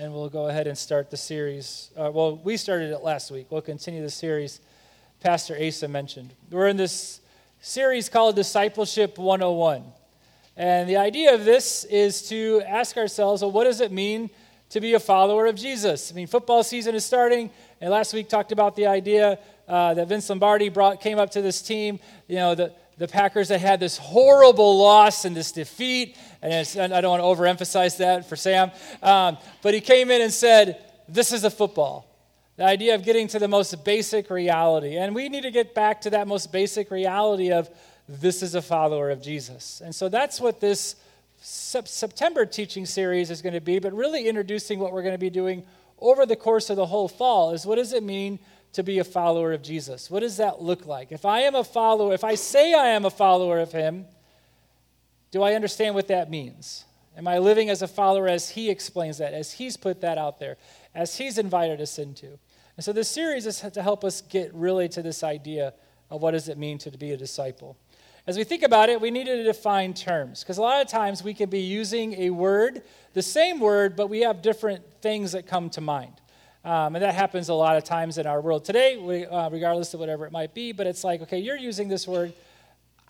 and we'll go ahead and start the series. Uh, well, we started it last week. We'll continue the series Pastor Asa mentioned. We're in this series called Discipleship 101. And the idea of this is to ask ourselves, well, what does it mean to be a follower of Jesus? I mean, football season is starting, and last week talked about the idea uh, that Vince Lombardi brought came up to this team. You know, the, the Packers that had this horrible loss and this defeat, and I don't want to overemphasize that for Sam, um, but he came in and said, This is a football. The idea of getting to the most basic reality. And we need to get back to that most basic reality of this is a follower of Jesus. And so that's what this September teaching series is going to be, but really introducing what we're going to be doing over the course of the whole fall is what does it mean to be a follower of Jesus? What does that look like? If I am a follower, if I say I am a follower of Him, do I understand what that means? Am I living as a follower as He explains that, as He's put that out there, as He's invited us into? And so this series is to help us get really to this idea of what does it mean to be a disciple. As we think about it, we need to define terms because a lot of times we can be using a word, the same word, but we have different things that come to mind. Um, and that happens a lot of times in our world today, we, uh, regardless of whatever it might be. But it's like, okay, you're using this word.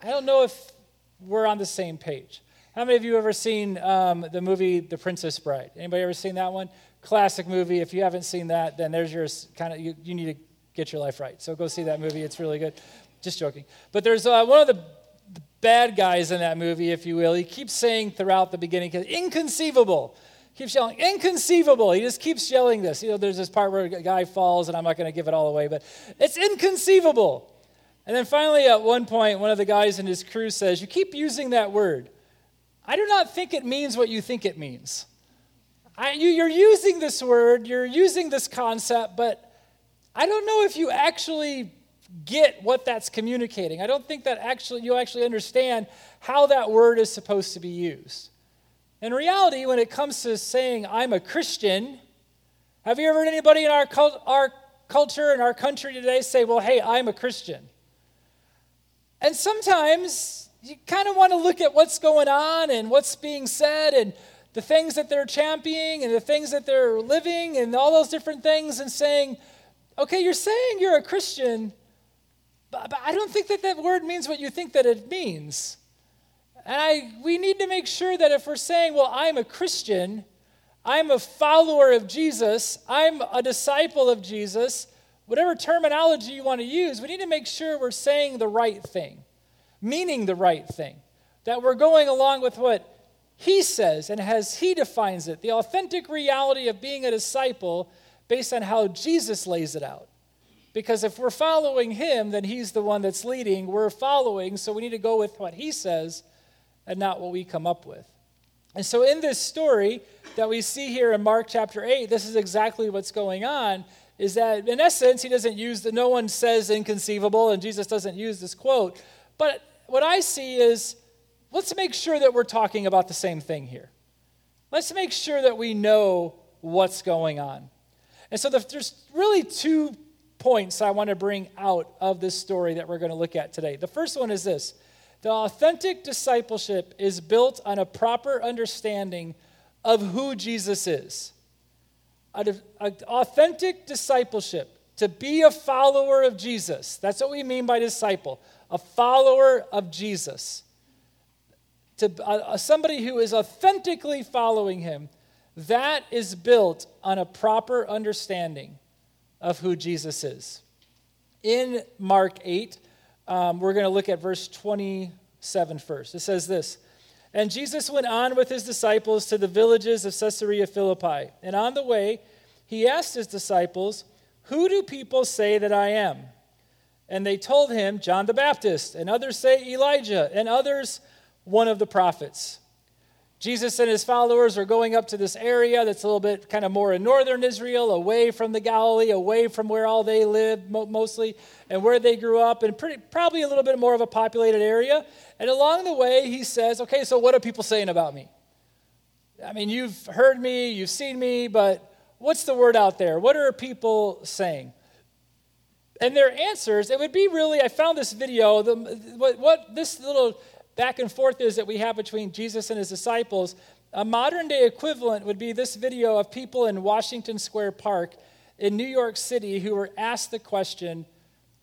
I don't know if we're on the same page. How many of you ever seen um, the movie The Princess Bride? Anybody ever seen that one? Classic movie. If you haven't seen that, then there's your kind of, you, you need to get your life right. So go see that movie. It's really good. Just joking. But there's uh, one of the bad guys in that movie, if you will. He keeps saying throughout the beginning, inconceivable keeps yelling, inconceivable. He just keeps yelling this. You know, there's this part where a guy falls, and I'm not going to give it all away, but it's inconceivable. And then finally, at one point, one of the guys in his crew says, You keep using that word. I do not think it means what you think it means. I, you, you're using this word, you're using this concept, but I don't know if you actually get what that's communicating. I don't think that actually you actually understand how that word is supposed to be used. In reality, when it comes to saying, I'm a Christian, have you ever heard anybody in our, cult, our culture, in our country today say, Well, hey, I'm a Christian? And sometimes you kind of want to look at what's going on and what's being said and the things that they're championing and the things that they're living and all those different things and saying, okay, you're saying you're a Christian, but I don't think that that word means what you think that it means. And I, we need to make sure that if we're saying, well, I'm a Christian, I'm a follower of Jesus, I'm a disciple of Jesus, whatever terminology you want to use, we need to make sure we're saying the right thing, meaning the right thing, that we're going along with what he says and as he defines it, the authentic reality of being a disciple based on how Jesus lays it out. Because if we're following him, then he's the one that's leading. We're following, so we need to go with what he says and not what we come up with. And so, in this story that we see here in Mark chapter 8, this is exactly what's going on. Is that in essence, he doesn't use the, no one says inconceivable, and Jesus doesn't use this quote. But what I see is let's make sure that we're talking about the same thing here. Let's make sure that we know what's going on. And so, the, there's really two points I want to bring out of this story that we're going to look at today. The first one is this the authentic discipleship is built on a proper understanding of who Jesus is. Authentic discipleship, to be a follower of Jesus, that's what we mean by disciple, a follower of Jesus. To uh, somebody who is authentically following him, that is built on a proper understanding of who Jesus is. In Mark 8, um, we're going to look at verse 27 first. It says this And Jesus went on with his disciples to the villages of Caesarea Philippi. And on the way, he asked his disciples, Who do people say that I am? And they told him, John the Baptist, and others say Elijah, and others, one of the prophets. Jesus and his followers are going up to this area that's a little bit kind of more in northern Israel, away from the Galilee, away from where all they lived mostly, and where they grew up, and pretty, probably a little bit more of a populated area. And along the way, he says, Okay, so what are people saying about me? I mean, you've heard me, you've seen me, but what's the word out there? What are people saying? And their answers, it would be really, I found this video, the, what, what this little back and forth is that we have between Jesus and his disciples A modern day equivalent would be this video of people in Washington Square Park in New York City who were asked the question,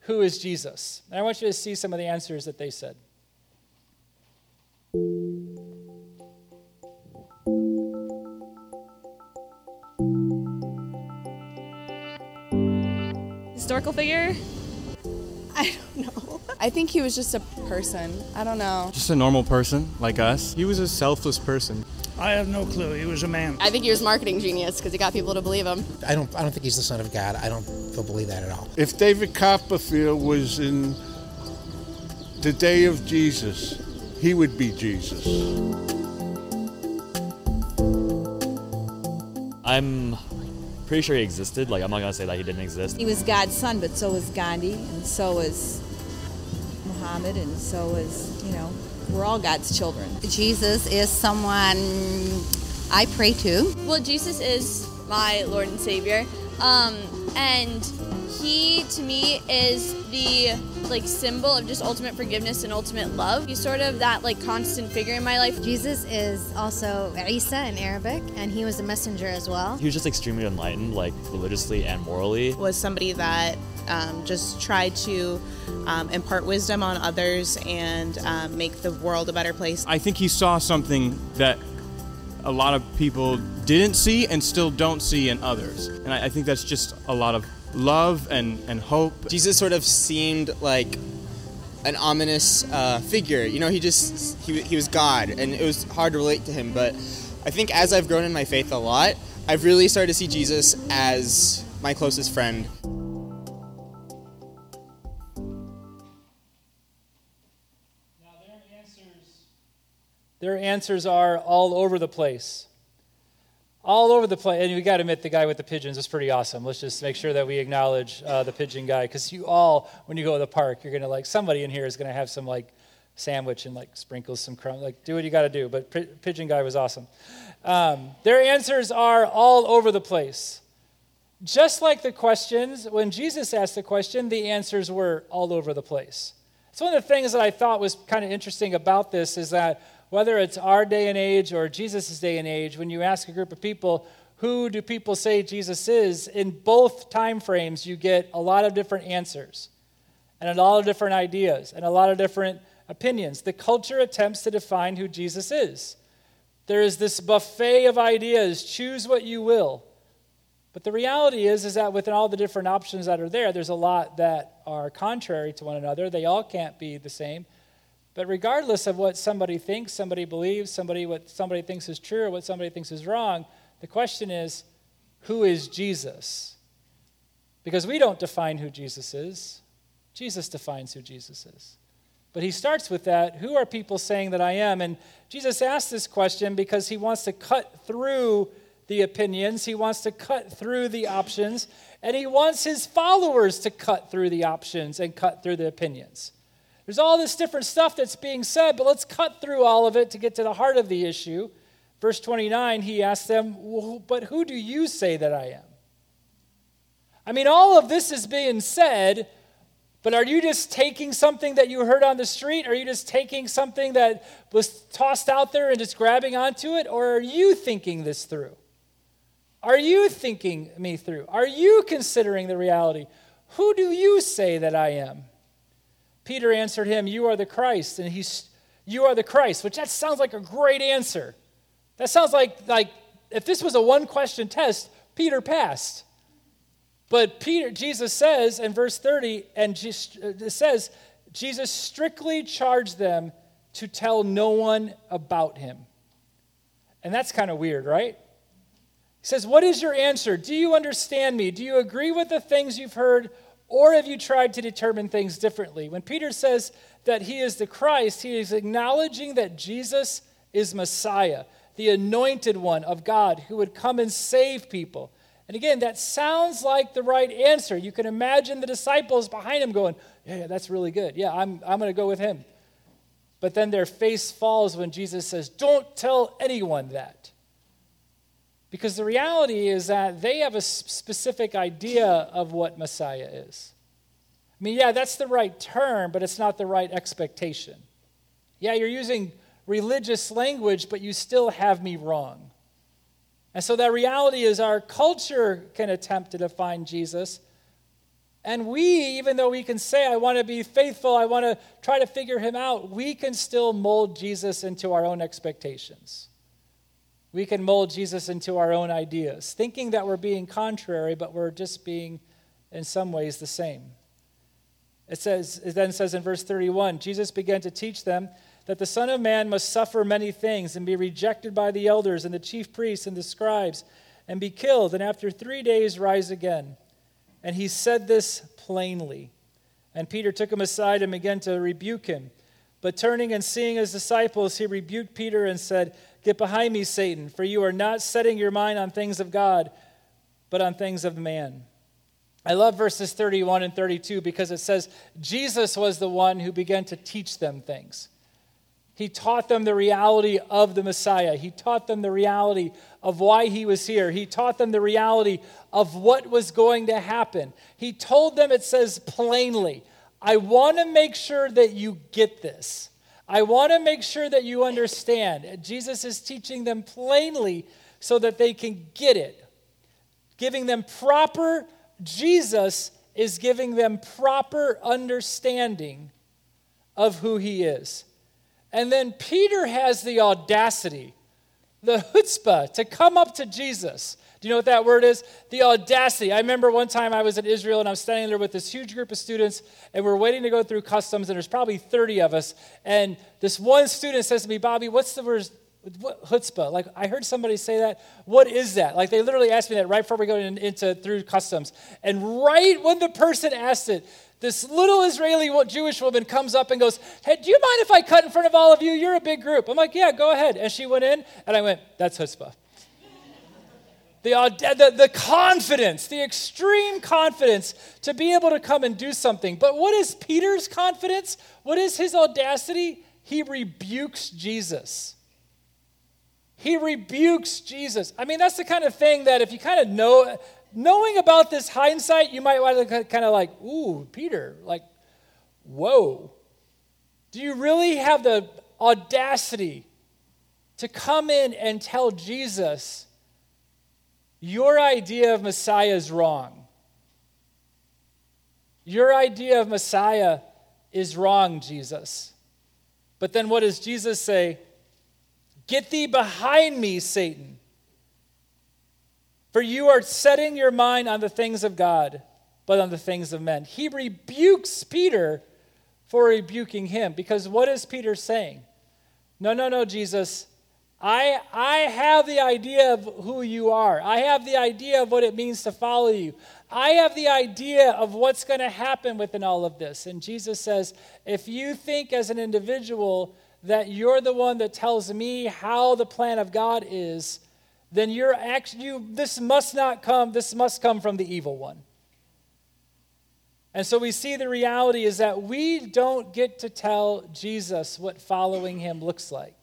Who is Jesus? And I want you to see some of the answers that they said. Historical figure? I don't know. I think he was just a person. I don't know. Just a normal person like us. He was a selfless person. I have no clue. He was a man. I think he was marketing genius because he got people to believe him. I don't. I don't think he's the son of God. I don't believe that at all. If David Copperfield was in the day of Jesus, he would be Jesus. I'm pretty sure he existed. Like, I'm not gonna say that he didn't exist. He was God's son, but so was Gandhi, and so was Muhammad, and so is, you know, we're all God's children. Jesus is someone I pray to. Well, Jesus is my Lord and Savior. Um, and he, to me, is the like symbol of just ultimate forgiveness and ultimate love. He's sort of that like constant figure in my life. Jesus is also Isa in Arabic, and he was a messenger as well. He was just extremely enlightened, like religiously and morally. Was somebody that um, just tried to um, impart wisdom on others and um, make the world a better place. I think he saw something that a lot of people didn't see and still don't see in others. And I, I think that's just a lot of love and, and hope. Jesus sort of seemed like an ominous uh, figure. You know, he just he, he was God, and it was hard to relate to him. But I think as I've grown in my faith a lot, I've really started to see Jesus as my closest friend. Now, their answers are all over the place. All over the place. And we got to admit, the guy with the pigeons is pretty awesome. Let's just make sure that we acknowledge uh, the pigeon guy. Because you all, when you go to the park, you're to like, somebody in here is to have some like sandwich and like sprinkles some crumb. Like, do what you got to do. But P- pigeon guy was awesome. Um, their answers are all over the place. Just like the questions, when Jesus asked the question, the answers were all over the place. It's one of the things that I thought was kind of interesting about this is that whether it's our day and age or Jesus' day and age, when you ask a group of people, who do people say Jesus is, in both time frames, you get a lot of different answers and a lot of different ideas and a lot of different opinions. The culture attempts to define who Jesus is. There is this buffet of ideas, choose what you will. But the reality is, is that within all the different options that are there, there's a lot that are contrary to one another. They all can't be the same. But regardless of what somebody thinks, somebody believes, somebody what somebody thinks is true or what somebody thinks is wrong, the question is, who is Jesus? Because we don't define who Jesus is. Jesus defines who Jesus is. But he starts with that who are people saying that I am? And Jesus asks this question because he wants to cut through the opinions, he wants to cut through the options, and he wants his followers to cut through the options and cut through the opinions. There's all this different stuff that's being said, but let's cut through all of it to get to the heart of the issue. Verse 29, he asks them, But who do you say that I am? I mean, all of this is being said, but are you just taking something that you heard on the street? Are you just taking something that was tossed out there and just grabbing onto it? Or are you thinking this through? Are you thinking me through? Are you considering the reality? Who do you say that I am? Peter answered him, You are the Christ. And he's, You are the Christ, which that sounds like a great answer. That sounds like, like if this was a one question test, Peter passed. But Peter, Jesus says in verse 30, and it says, Jesus strictly charged them to tell no one about him. And that's kind of weird, right? He says, What is your answer? Do you understand me? Do you agree with the things you've heard? Or have you tried to determine things differently? When Peter says that he is the Christ, he is acknowledging that Jesus is Messiah, the anointed one of God who would come and save people. And again, that sounds like the right answer. You can imagine the disciples behind him going, Yeah, yeah that's really good. Yeah, I'm, I'm going to go with him. But then their face falls when Jesus says, Don't tell anyone that. Because the reality is that they have a specific idea of what Messiah is. I mean, yeah, that's the right term, but it's not the right expectation. Yeah, you're using religious language, but you still have me wrong. And so that reality is our culture can attempt to define Jesus. And we, even though we can say, I want to be faithful, I want to try to figure him out, we can still mold Jesus into our own expectations. We can mold Jesus into our own ideas, thinking that we're being contrary, but we're just being, in some ways, the same. It says, it then says in verse 31 Jesus began to teach them that the Son of Man must suffer many things and be rejected by the elders and the chief priests and the scribes and be killed, and after three days rise again. And he said this plainly. And Peter took him aside and began to rebuke him. But turning and seeing his disciples, he rebuked Peter and said, Get behind me, Satan, for you are not setting your mind on things of God, but on things of man. I love verses 31 and 32 because it says Jesus was the one who began to teach them things. He taught them the reality of the Messiah. He taught them the reality of why he was here. He taught them the reality of what was going to happen. He told them, it says plainly, I want to make sure that you get this. I want to make sure that you understand. Jesus is teaching them plainly so that they can get it, giving them proper, Jesus is giving them proper understanding of who he is. And then Peter has the audacity, the chutzpah, to come up to Jesus. Do you know what that word is? The audacity. I remember one time I was in Israel and I was standing there with this huge group of students, and we're waiting to go through customs, and there's probably 30 of us. And this one student says to me, Bobby, what's the word? What, chutzpah? Like I heard somebody say that. What is that? Like they literally asked me that right before we go in, into through customs. And right when the person asked it, this little Israeli Jewish woman comes up and goes, Hey, do you mind if I cut in front of all of you? You're a big group. I'm like, Yeah, go ahead. And she went in, and I went, That's chutzpah. The, the, the confidence, the extreme confidence to be able to come and do something. But what is Peter's confidence? What is his audacity? He rebukes Jesus. He rebukes Jesus. I mean, that's the kind of thing that if you kind of know, knowing about this hindsight, you might want to kind of like, ooh, Peter, like, whoa. Do you really have the audacity to come in and tell Jesus, your idea of Messiah is wrong? Your idea of Messiah is wrong, Jesus. But then what does Jesus say? Get thee behind me, Satan. For you are setting your mind on the things of God, but on the things of men. He rebukes Peter for rebuking him because what is Peter saying? No, no, no, Jesus. I, I have the idea of who you are. I have the idea of what it means to follow you. I have the idea of what's going to happen within all of this. And Jesus says, if you think as an individual that you're the one that tells me how the plan of God is, then you're actually, you, this must not come, this must come from the evil one. And so we see the reality is that we don't get to tell Jesus what following him looks like.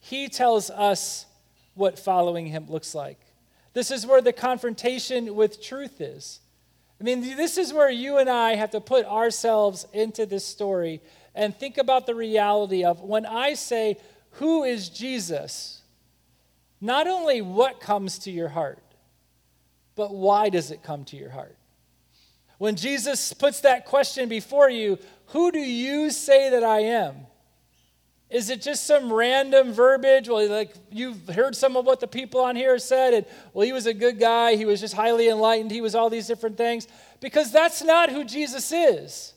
He tells us what following him looks like. This is where the confrontation with truth is. I mean, this is where you and I have to put ourselves into this story and think about the reality of when I say, Who is Jesus? Not only what comes to your heart, but why does it come to your heart? When Jesus puts that question before you, who do you say that I am? Is it just some random verbiage? Well, like you've heard some of what the people on here said, and well, he was a good guy, he was just highly enlightened, he was all these different things. Because that's not who Jesus is.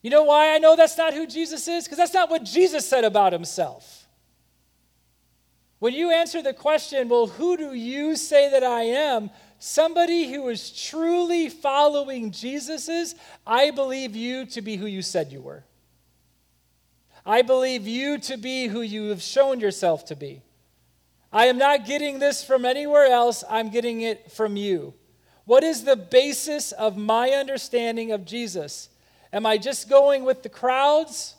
You know why I know that's not who Jesus is? Because that's not what Jesus said about himself. When you answer the question, well, who do you say that I am? Somebody who is truly following Jesus is, I believe you to be who you said you were. I believe you to be who you have shown yourself to be. I am not getting this from anywhere else, I'm getting it from you. What is the basis of my understanding of Jesus? Am I just going with the crowds?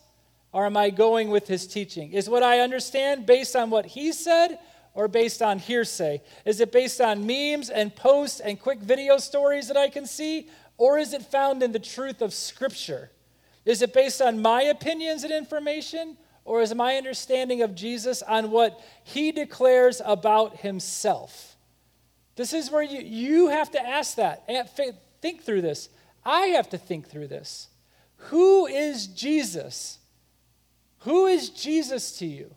or am I going with his teaching? Is what I understand based on what he said or based on hearsay? Is it based on memes and posts and quick video stories that I can see? Or is it found in the truth of Scripture? Is it based on my opinions and information? or is my understanding of Jesus on what he declares about himself? This is where you, you have to ask that. and Think through this. I have to think through this. Who is Jesus? Who is Jesus to you?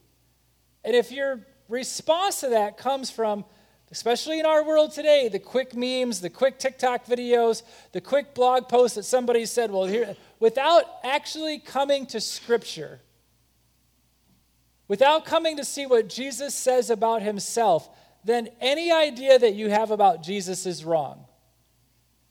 And if your response to that comes from, especially in our world today, the quick memes, the quick TikTok videos, the quick blog post that somebody said, well, here, without actually coming to Scripture, without coming to see what Jesus says about himself, then any idea that you have about Jesus is wrong.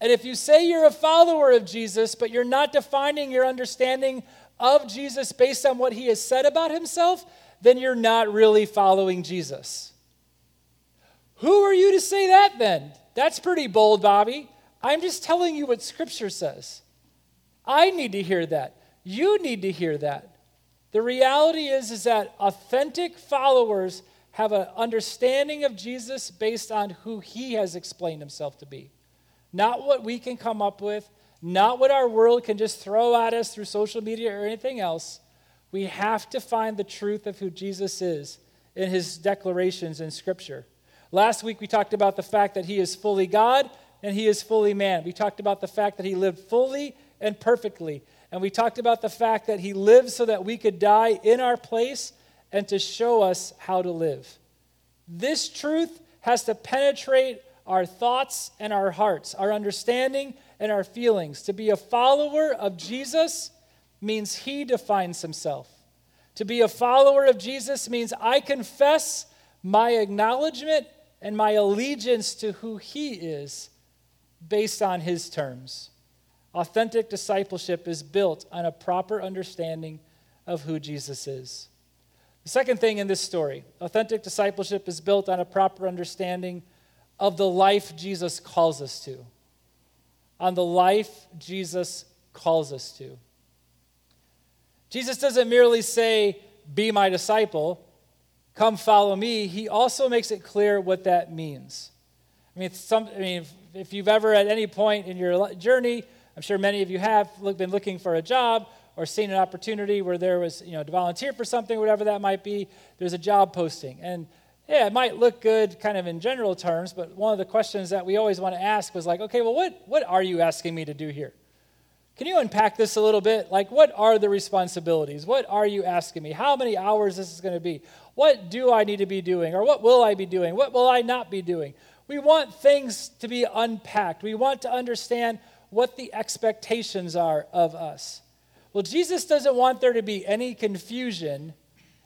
And if you say you're a follower of Jesus, but you're not defining your understanding of Jesus based on what he has said about himself, then you're not really following Jesus. Who are you to say that then? That's pretty bold, Bobby. I'm just telling you what Scripture says. I need to hear that. You need to hear that. The reality is, is that authentic followers have an understanding of Jesus based on who he has explained himself to be. Not what we can come up with, not what our world can just throw at us through social media or anything else. We have to find the truth of who Jesus is in his declarations in Scripture. Last week we talked about the fact that he is fully God and he is fully man. We talked about the fact that he lived fully and perfectly. And we talked about the fact that he lived so that we could die in our place and to show us how to live. This truth has to penetrate our thoughts and our hearts, our understanding and our feelings. To be a follower of Jesus means he defines himself. To be a follower of Jesus means I confess my acknowledgement and my allegiance to who he is based on his terms. Authentic discipleship is built on a proper understanding of who Jesus is. The second thing in this story authentic discipleship is built on a proper understanding of the life Jesus calls us to. On the life Jesus calls us to. Jesus doesn't merely say, Be my disciple, come follow me. He also makes it clear what that means. I mean, some, I mean if, you've ever at any point in your journey, I'm sure many of you have been looking for a job or seen an opportunity where there was, you know, to volunteer for something, whatever that might be, there's a job posting. And yeah, it might look good kind of in general terms, but one of the questions that we always want to ask was like, okay, well, what, what are you asking me to do here? Can you unpack this a little bit? Like, what are the responsibilities? What are you asking me? How many hours this is going to be? What do I need to be doing? Or what will I be doing? What will I not be doing? We want things to be unpacked. We want to understand what the expectations are of us. Well, Jesus doesn't want there to be any confusion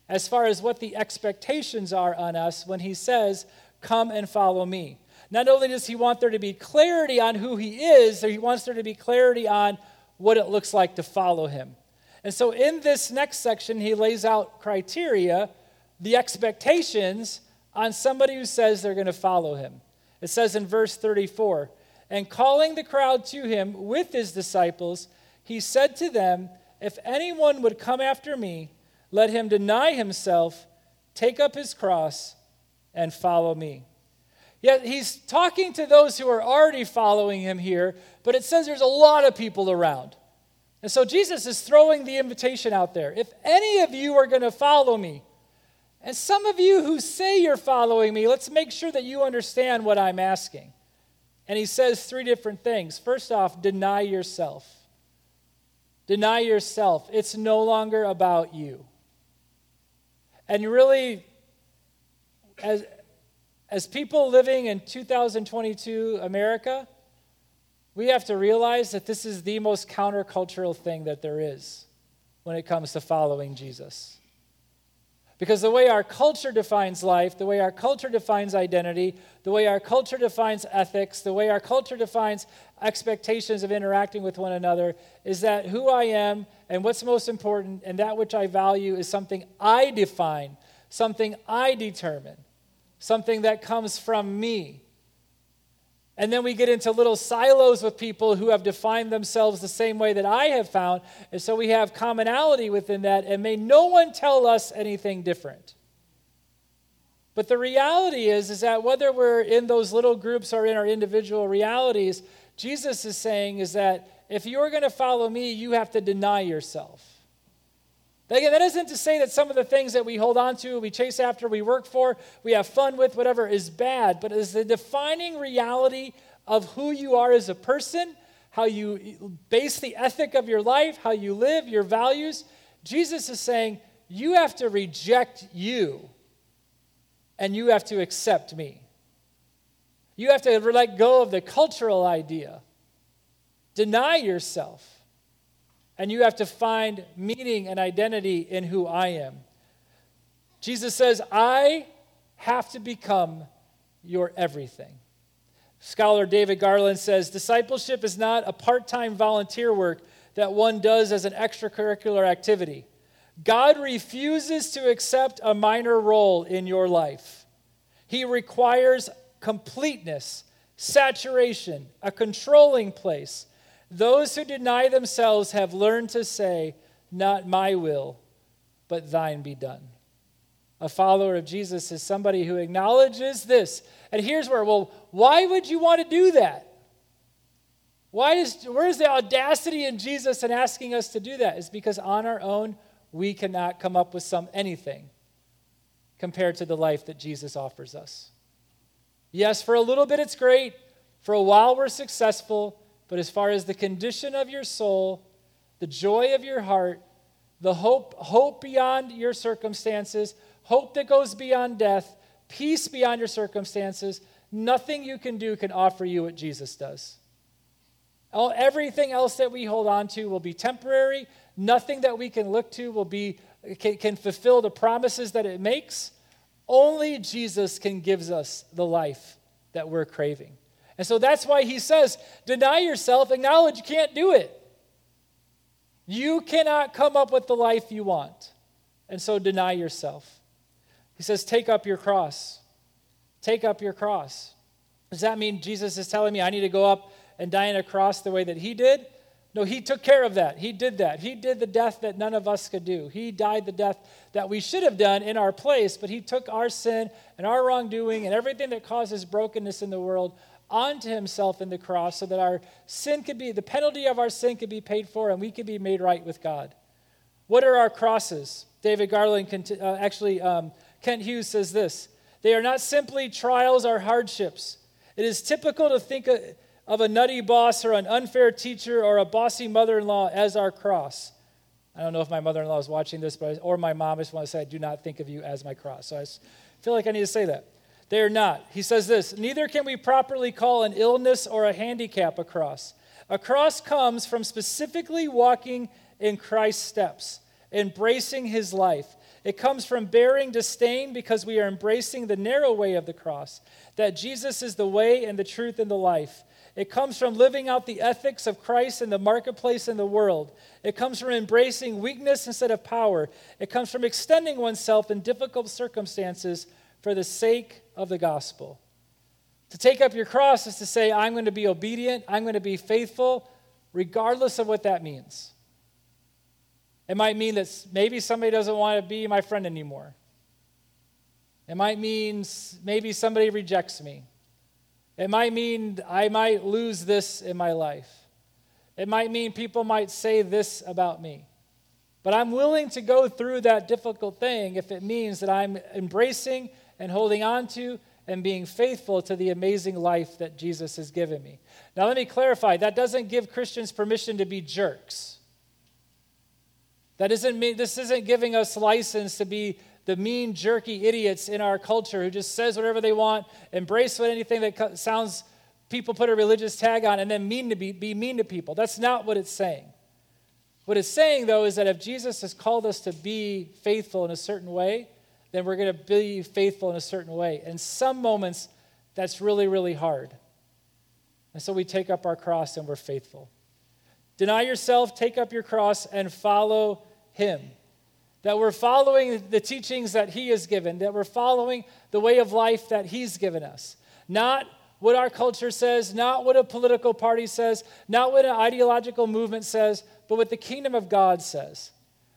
as far as what the expectations are on us when he says, Come and follow me. Not only does he want there to be clarity on who he is, he wants there to be clarity on what it looks like to follow him. And so in this next section, he lays out criteria, the expectations on somebody who says they're going to follow him. It says in verse 34 And calling the crowd to him with his disciples, he said to them, If anyone would come after me, let him deny himself, take up his cross, and follow me. Yet he's talking to those who are already following him here, but it says there's a lot of people around. And so Jesus is throwing the invitation out there. If any of you are going to follow me, and some of you who say you're following me, let's make sure that you understand what I'm asking. And he says three different things. First off, deny yourself. Deny yourself. It's no longer about you. And really, as, as people living in 2022 America, we have to realize that this is the most countercultural thing that there is when it comes to following Jesus. Because the way our culture defines life, the way our culture defines identity, the way our culture defines ethics, the way our culture defines expectations of interacting with one another is that who I am and what's most important and that which I value is something I define, something I determine, something that comes from me. And then we get into little silos with people who have defined themselves the same way that I have found. And so we have commonality within that, and may no one tell us anything different. But the reality is, is that whether we're in those little groups or in our individual realities, Jesus is saying is that if you're going to follow me, you have to deny yourself. Again, that isn't to say that some of the things that we hold on to, we chase after, we work for, we have fun with, whatever, is bad, but is the defining reality of who you are as a person, how you base the ethic of your life, how you live, your values. Jesus is saying, you have to reject you and you have to accept me. You have to let go of the cultural idea, deny yourself, and you have to find meaning and identity in who I am. Jesus says, I have to become your everything. Scholar David Garland says discipleship is not a part time volunteer work that one does as an extracurricular activity. God refuses to accept a minor role in your life. He requires completeness, saturation, a controlling place. Those who deny themselves have learned to say, Not my will, but thine be done. A follower of Jesus is somebody who acknowledges this. And here's where, well, why would you want to do that? Why is, where's the audacity in Jesus in asking us to do that? Is because on our own, we cannot come up with some anything compared to the life that Jesus offers us. Yes, for a little bit it's great. For a while we're successful. But as far as the condition of your soul, the joy of your heart, the hope, hope beyond your circumstances, hope that goes beyond death, peace beyond your circumstances, nothing you can do can offer you what Jesus does. All, everything else that we hold on to will be temporary. Nothing that we can look to will be can, can fulfill the promises that it makes. Only Jesus can give us the life that we're craving. And so that's why he says, deny yourself, acknowledge you can't do it. You cannot come up with the life you want. And so deny yourself. He says, take up your cross. Take up your cross. Does that mean Jesus is telling me I need to go up and die on a cross the way that he did? No, he took care of that. He did that. He did the death that none of us could do. He died the death that we should have done in our place, but he took our sin and our wrongdoing and everything that causes brokenness in the world onto himself in the cross so that our sin could be, the penalty of our sin could be paid for and we could be made right with God. What are our crosses? David Garland, uh, actually, um, Kent Hughes says this They are not simply trials or hardships. It is typical to think of a nutty boss or an unfair teacher or a bossy mother in law as our cross. I don't know if my mother in law is watching this, but or my mom. I just want to say, I do not think of you as my cross. So I feel like I need to say that. They are not. He says this Neither can we properly call an illness or a handicap a cross. A cross comes from specifically walking in Christ's steps, embracing his life. It comes from bearing disdain because we are embracing the narrow way of the cross, that Jesus is the way and the truth and the life. It comes from living out the ethics of Christ in the marketplace and the world. It comes from embracing weakness instead of power. It comes from extending oneself in difficult circumstances for the sake of the gospel. To take up your cross is to say, I'm going to be obedient, I'm going to be faithful, regardless of what that means. It might mean that maybe somebody doesn't want to be my friend anymore. It might mean maybe somebody rejects me. It might mean I might lose this in my life. It might mean people might say this about me. But I'm willing to go through that difficult thing if it means that I'm embracing and holding on to and being faithful to the amazing life that Jesus has given me. Now, let me clarify that doesn't give Christians permission to be jerks. That isn't mean, this isn't giving us license to be the mean, jerky idiots in our culture who just says whatever they want, embrace what anything that sounds people put a religious tag on, and then mean to be, be mean to people. That's not what it's saying. What it's saying, though, is that if Jesus has called us to be faithful in a certain way, then we're going to be faithful in a certain way. In some moments, that's really, really hard. And so we take up our cross and we're faithful. Deny yourself, take up your cross, and follow Him. That we're following the teachings that He has given, that we're following the way of life that He's given us. Not what our culture says, not what a political party says, not what an ideological movement says, but what the kingdom of God says.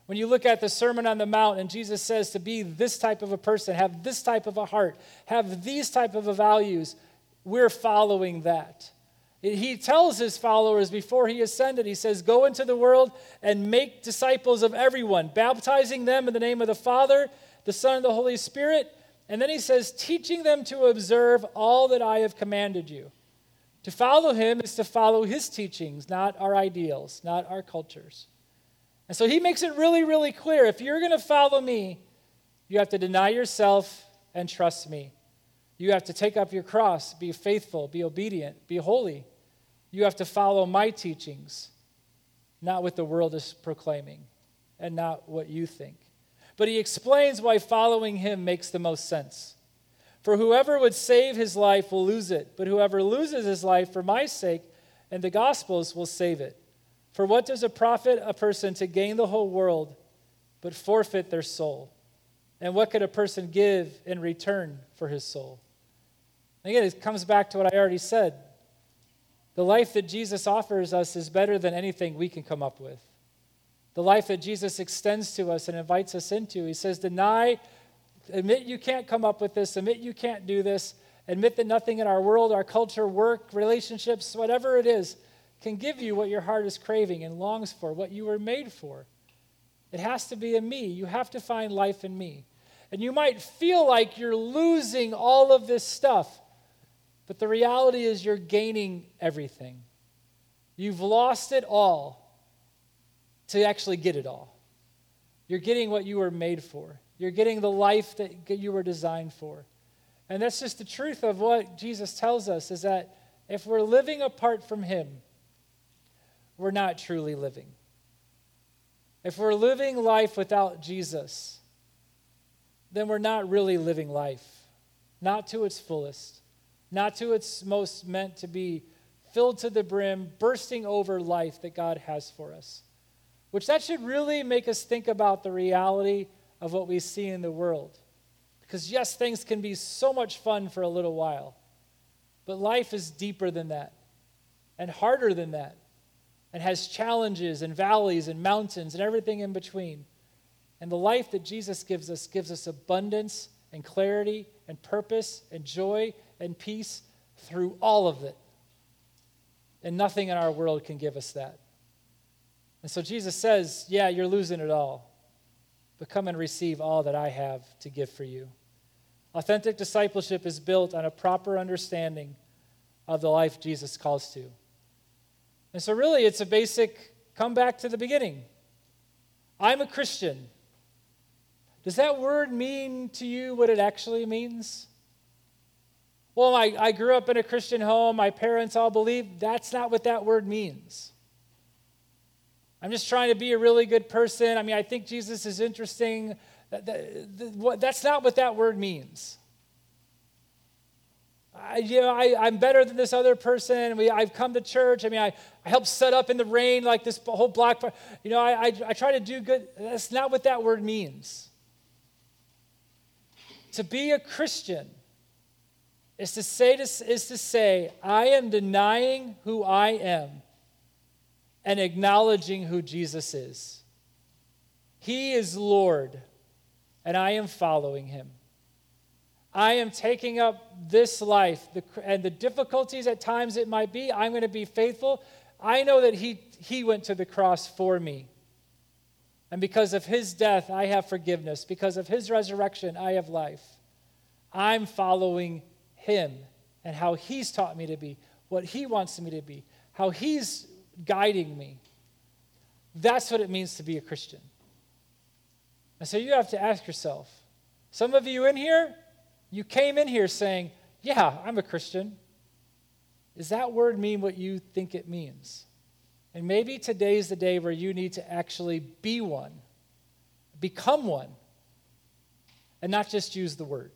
When you look at the Sermon on the Mount and Jesus says to be this type of a person, have this type of a heart, have these type of values, we're following that. He tells his followers before he ascended, he says, Go into the world and make disciples of everyone, baptizing them in the name of the Father, the Son, and the Holy Spirit. And then he says, teaching them to observe all that I have commanded you. To follow him is to follow his teachings, not our ideals, not our cultures. And so he makes it really, really clear if you're going to follow me, you have to deny yourself and trust me. You have to take up your cross, be faithful, be obedient, be holy. You have to follow my teachings, not what the world is proclaiming and not what you think. But he explains why following him makes the most sense. For whoever would save his life will lose it, but whoever loses his life for my sake and the gospel's will save it. For what does it profit a person to gain the whole world but forfeit their soul? And what could a person give in return for his soul? again, it comes back to what I already said. The life that Jesus offers us is better than anything we can come up with. The life that Jesus extends to us and invites us into. He says, Deny, admit you can't come up with this, admit you can't do this, admit that nothing in our world, our culture, work, relationships, whatever it is, can give you what your heart is craving and longs for, what you were made for. It has to be in me. You have to find life in me. And you might feel like you're losing all of this stuff, but the reality is you're gaining everything. You've lost it all to actually get it all. You're getting what you were made for, you're getting the life that you were designed for. And that's just the truth of what Jesus tells us is that if we're living apart from Him, we're not truly living. If we're living life without Jesus, then we're not really living life, not to its fullest, not to its most meant to be filled to the brim, bursting over life that God has for us. Which that should really make us think about the reality of what we see in the world. Because, yes, things can be so much fun for a little while, but life is deeper than that and harder than that and has challenges and valleys and mountains and everything in between. And the life that Jesus gives us gives us abundance and clarity and purpose and joy and peace through all of it. And nothing in our world can give us that. And so Jesus says, Yeah, you're losing it all, but come and receive all that I have to give for you. Authentic discipleship is built on a proper understanding of the life Jesus calls to. And so, really, it's a basic come back to the beginning. I'm a Christian. Does that word mean to you what it actually means? Well, I, I grew up in a Christian home. My parents all believe. That's not what that word means. I'm just trying to be a really good person. I mean, I think Jesus is interesting. That that That's not what that word means. I, you know, I, am better than this other person. We, I've come to church. I mean, I, I helped set up in the rain like this whole block. You know, I, I, I try to do good. That's not what that word means. To be a Christian is to say, to, is to say I am denying who I am and acknowledging who Jesus is. He is Lord, and I am following him. I am taking up this life the, and the difficulties at times it might be. I'm going to be faithful. I know that he, he went to the cross for me. And because of his death, I have forgiveness. Because of his resurrection, I have life. I'm following him and how he's taught me to be, what he wants me to be, how he's guiding me. That's what it means to be a Christian. And so you have to ask yourself some of you in here, you came in here saying, Yeah, I'm a Christian. Does that word mean what you think it means? And maybe today's the day where you need to actually be one, become one, and not just use the word.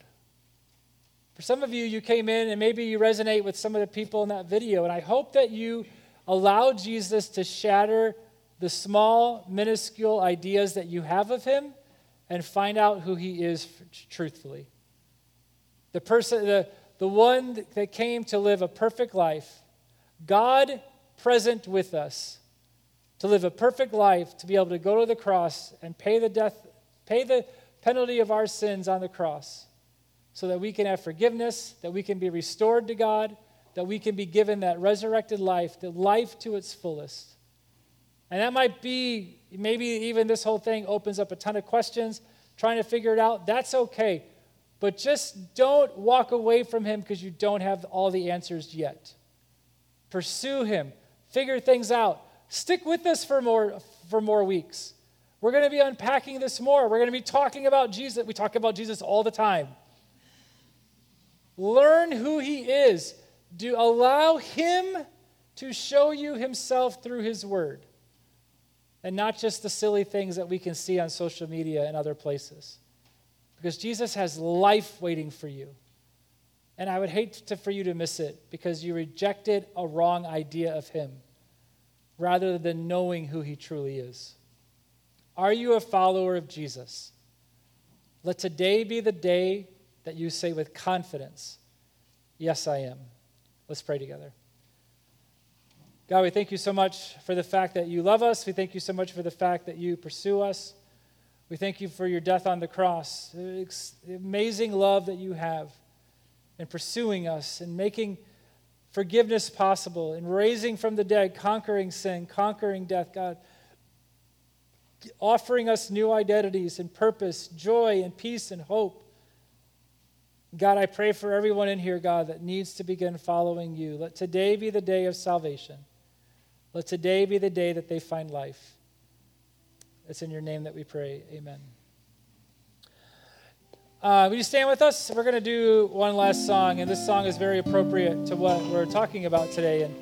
For some of you, you came in and maybe you resonate with some of the people in that video, and I hope that you allow Jesus to shatter the small, minuscule ideas that you have of him and find out who he is truthfully. The person, the, the one that came to live a perfect life, God present with us, to live a perfect life, to be able to go to the cross and pay the death, pay the penalty of our sins on the cross, so that we can have forgiveness, that we can be restored to God, that we can be given that resurrected life, the life to its fullest. And that might be, maybe even this whole thing opens up a ton of questions, trying to figure it out. That's okay. But just don't walk away from Him because you don't have all the answers yet. Pursue Him, figure things out. Stick with us for more, for more weeks. We're going to be unpacking this more. We're going to be talking about Jesus. We talk about Jesus all the time. Learn who He is. Do allow Him to show you Himself through His Word and not just the silly things that we can see on social media and other places. Because Jesus has life waiting for you. And I would hate to, for you to miss it because you rejected a wrong idea of Him rather than knowing who He truly is. Are you a follower of Jesus? Let today be the day that you say with confidence, Yes, I am. Let's pray together. God, we thank you so much for the fact that you love us. We thank you so much for the fact that you pursue us. We thank you for your death on the cross, the amazing love that you have in pursuing us and making forgiveness possible, in raising from the dead, conquering sin, conquering death, God, offering us new identities and purpose, joy and peace and hope. God, I pray for everyone in here, God, that needs to begin following you. Let today be the day of salvation. Let today be the day that they find life. It's in your name that we pray. Amen. Uh, will you stand with us? We're going to do one last song, and this song is very appropriate to what we're talking about today. And